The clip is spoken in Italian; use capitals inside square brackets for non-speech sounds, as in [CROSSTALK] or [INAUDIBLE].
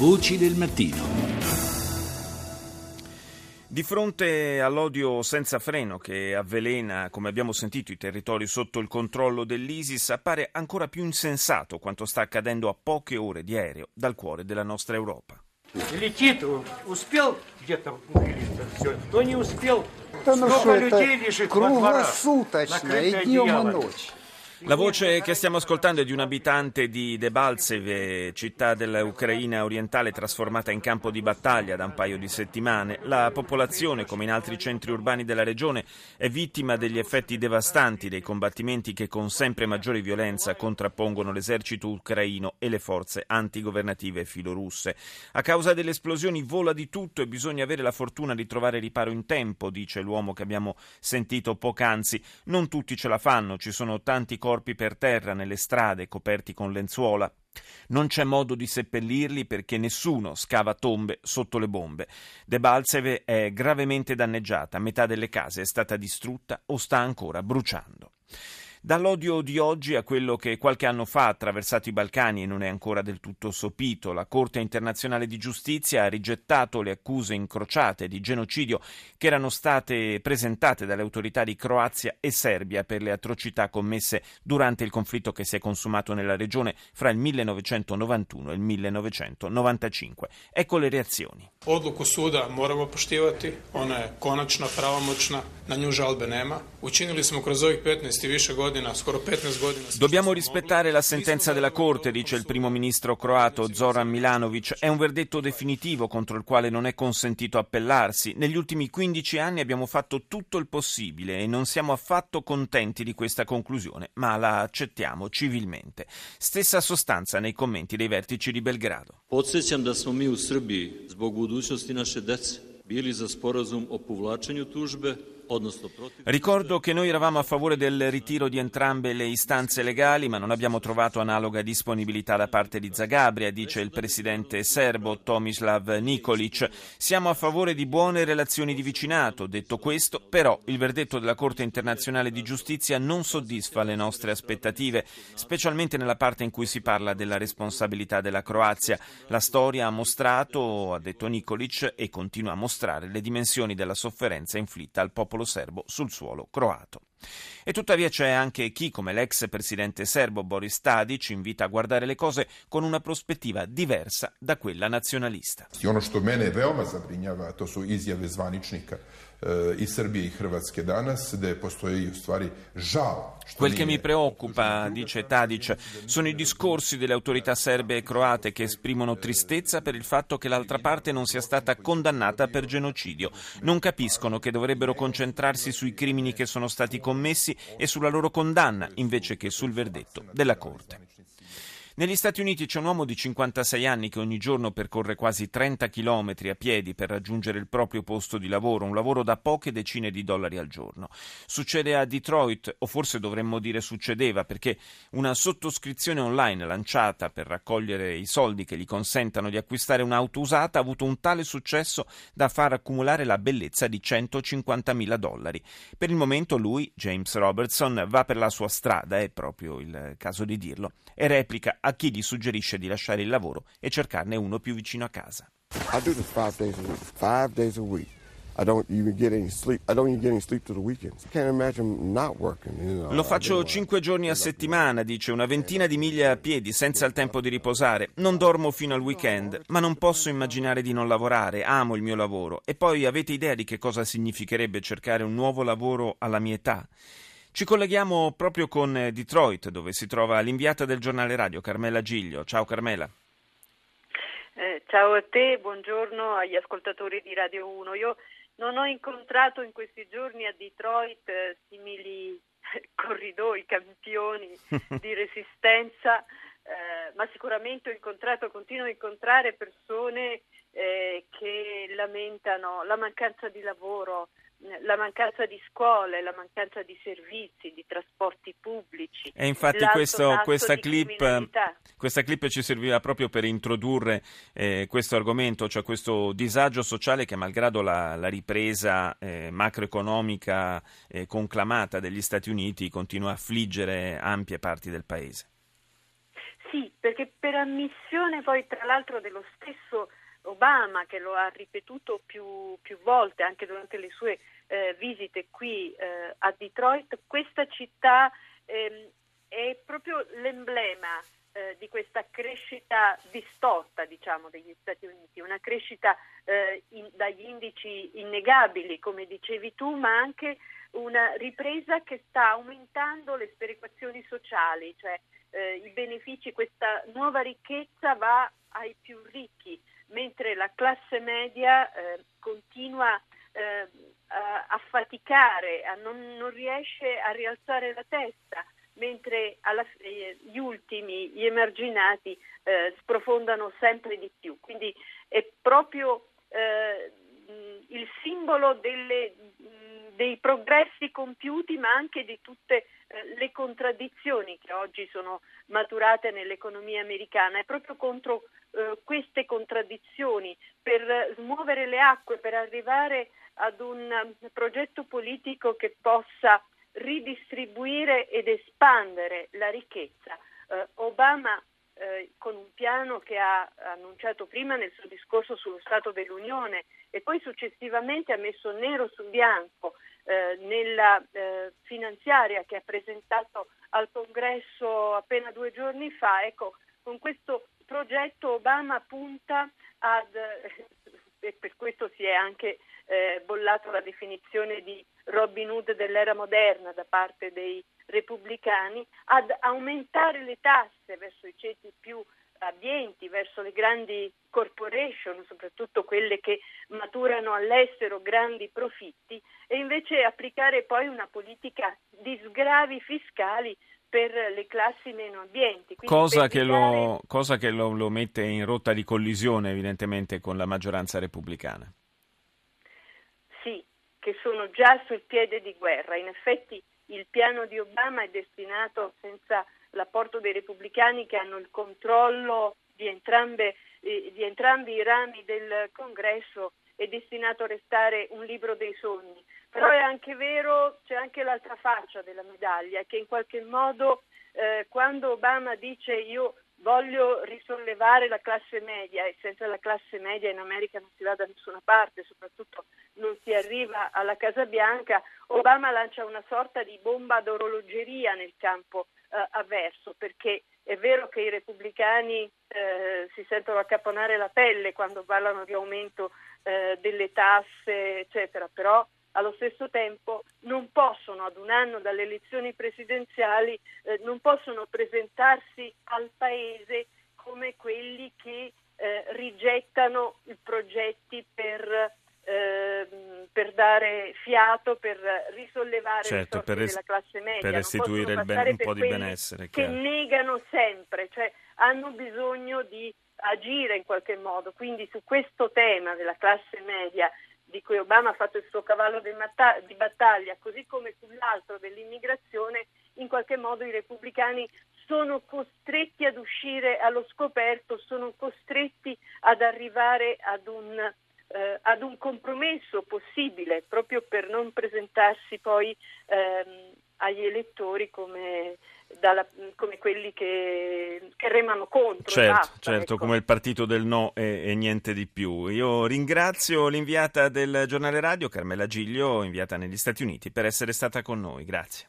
Voci del mattino. Di fronte all'odio senza freno che avvelena, come abbiamo sentito, i territori sotto il controllo dell'ISIS, appare ancora più insensato quanto sta accadendo a poche ore di aereo dal cuore della nostra Europa. Летит, успел где-то ухилиться, все. Кто не успел, Да ну сколько что это людей лежит во дворах, круглосуточно, накрытые La voce che stiamo ascoltando è di un abitante di Debaltseve, città dell'Ucraina orientale trasformata in campo di battaglia da un paio di settimane. La popolazione, come in altri centri urbani della regione, è vittima degli effetti devastanti dei combattimenti che con sempre maggiore violenza contrappongono l'esercito ucraino e le forze antigovernative filorusse. A causa delle esplosioni vola di tutto e bisogna avere la fortuna di trovare riparo in tempo, dice l'uomo che abbiamo sentito poc'anzi. Non tutti ce la fanno, ci sono tanti corpi per terra nelle strade coperti con lenzuola. Non c'è modo di seppellirli perché nessuno scava tombe sotto le bombe. Debaltseve è gravemente danneggiata, metà delle case è stata distrutta o sta ancora bruciando. Dall'odio di oggi a quello che qualche anno fa ha attraversato i Balcani e non è ancora del tutto sopito, la Corte internazionale di giustizia ha rigettato le accuse incrociate di genocidio che erano state presentate dalle autorità di Croazia e Serbia per le atrocità commesse durante il conflitto che si è consumato nella regione fra il 1991 e il 1995. Ecco le reazioni. Odluku suda moramo poštivati, ona je konačna, pravomoćna, na nju žalbe nema. Učinili smo kroz ovih 15 i više godina, skoro 15 godina... sve što Dobbiamo rispettare la sentenza della Corte, dice il primo ministro croato Zoran Milanovic. È un verdetto definitivo contro il quale non è consentito appellarsi. Negli ultimi 15 anni abbiamo fatto tutto il possibile e non siamo affatto contenti di questa conclusione, ma la accettiamo civilmente. Stessa sostanza nei commenti dei vertici di Belgrado. Podsjećam da smo mi u Srbiji zbog budućnosti naše dece bili za sporazum o povlačenju tužbe. Ricordo che noi eravamo a favore del ritiro di entrambe le istanze legali, ma non abbiamo trovato analoga disponibilità da parte di Zagabria, dice il presidente serbo Tomislav Nikolic. Siamo a favore di buone relazioni di vicinato. Detto questo, però, il verdetto della Corte internazionale di giustizia non soddisfa le nostre aspettative, specialmente nella parte in cui si parla della responsabilità della Croazia. La storia ha mostrato, ha detto Nikolic, e continua a mostrare le dimensioni della sofferenza inflitta al popolo serbo sul suolo croato. E tuttavia c'è anche chi, come l'ex presidente serbo Boris Tadic, invita a guardare le cose con una prospettiva diversa da quella nazionalista. Ono što mene veoma zabrinjava, to su izjave zvaničnika e, i Srbije i Hrvatske danas, gde postoji u stvari žal. Quel che mi preoccupa, dice Tadic, sono i discorsi delle autorità serbe e croate che esprimono tristezza per il fatto che l'altra parte non sia stata condannata per genocidio. Non capiscono che dovrebbero concentrarsi sui crimini che sono stati commessi e sulla loro condanna invece che sul verdetto della Corte. Negli Stati Uniti c'è un uomo di 56 anni che ogni giorno percorre quasi 30 chilometri a piedi per raggiungere il proprio posto di lavoro, un lavoro da poche decine di dollari al giorno. Succede a Detroit, o forse dovremmo dire succedeva, perché una sottoscrizione online lanciata per raccogliere i soldi che gli consentano di acquistare un'auto usata ha avuto un tale successo da far accumulare la bellezza di 150 mila dollari. Per il momento lui, James Robertson, va per la sua strada, è proprio il caso di dirlo, e replica a chi gli suggerisce di lasciare il lavoro e cercarne uno più vicino a casa. I do this five days a week. Five days a week. Lo faccio cinque giorni a settimana, dice, una ventina di miglia a piedi, senza il tempo di riposare. Non dormo fino al weekend, ma non posso immaginare di non lavorare. Amo il mio lavoro. E poi avete idea di che cosa significherebbe cercare un nuovo lavoro alla mia età? Ci colleghiamo proprio con eh, Detroit, dove si trova l'inviata del giornale radio, Carmela Giglio. Ciao Carmela. Eh, ciao a te, buongiorno agli ascoltatori di Radio 1. Io non ho incontrato in questi giorni a Detroit eh, simili corridoi, campioni [LAUGHS] di resistenza, eh, ma sicuramente ho incontrato, continuo a incontrare persone eh, che lamentano la mancanza di lavoro, la mancanza di scuole, la mancanza di servizi, di trasporti pubblici. E infatti questo- questa, clip, questa clip ci serviva proprio per introdurre eh, questo argomento, cioè questo disagio sociale che malgrado la, la ripresa eh, macroeconomica eh, conclamata degli Stati Uniti continua a affliggere ampie parti del paese. sì, perché per ammissione poi tra l'altro dello stesso Obama che lo ha ripetuto più, più volte anche durante le sue eh, visite qui eh, a Detroit, questa città ehm, è proprio l'emblema eh, di questa crescita distorta diciamo, degli Stati Uniti, una crescita eh, in, dagli indici innegabili, come dicevi tu, ma anche una ripresa che sta aumentando le sperequazioni sociali, cioè eh, i benefici, questa nuova ricchezza va ai più ricchi, mentre la classe media eh, continua eh, a, a, faticare, a non, non, riesce a rialzare la testa, mentre alla, eh, gli ultimi, gli emarginati, eh, sprofondano sempre di più. Quindi è proprio eh, il simbolo delle, dei progressi compiuti, ma anche di tutte eh, le contraddizioni che oggi sono maturate nell'economia americana. È proprio contro eh, queste contraddizioni, per smuovere le acque, per arrivare ad un progetto politico che possa ridistribuire ed espandere la ricchezza. Eh, Obama eh, con un piano che ha annunciato prima nel suo discorso sullo Stato dell'Unione e poi successivamente ha messo nero su bianco eh, nella eh, finanziaria che ha presentato al Congresso appena due giorni fa. Ecco, con questo progetto Obama punta ad, e per questo si è anche eh, bollato la definizione di Robin Hood dell'era moderna da parte dei repubblicani, ad aumentare le tasse verso i ceti più abbienti, verso le grandi corporation, soprattutto quelle che maturano all'estero grandi profitti, e invece applicare poi una politica di sgravi fiscali per le classi meno abbienti. Cosa che, lo, cosa che lo, lo mette in rotta di collisione evidentemente con la maggioranza repubblicana. Sì, che sono già sul piede di guerra. In effetti il piano di Obama è destinato, senza l'apporto dei repubblicani che hanno il controllo di, entrambe, eh, di entrambi i rami del congresso, è destinato a restare un libro dei sogni. Però è anche vero, c'è anche l'altra faccia della medaglia, che in qualche modo eh, quando Obama dice io voglio risollevare la classe media e senza la classe media in America non si va da nessuna parte, soprattutto non si arriva alla Casa Bianca, Obama lancia una sorta di bomba d'orologeria nel campo eh, avverso, perché è vero che i repubblicani eh, si sentono accapponare la pelle quando parlano di aumento eh, delle tasse, eccetera, però allo stesso tempo non possono ad un anno dalle elezioni presidenziali eh, non possono presentarsi al paese come quelli che eh, rigettano i progetti per, eh, per, dare fiato, per risollevare certo, le per res- della classe media. Per restituire ben- un po' di benessere. Che chiaro. negano sempre, cioè hanno bisogno di agire in qualche modo. Quindi su questo tema della classe media di cui Obama ha fatto il suo cavallo di battaglia, così come sull'altro dell'immigrazione, in qualche modo i repubblicani sono costretti ad uscire allo scoperto, sono costretti ad arrivare ad un, eh, ad un compromesso possibile, proprio per non presentarsi poi ehm, agli elettori come dalla, come quelli che, che, remano contro. Certo, basta, certo ecco. come il partito del no e, e, niente di più. Io ringrazio l'inviata del giornale radio, Carmela Giglio, inviata negli Stati Uniti, per essere stata con noi. Grazie.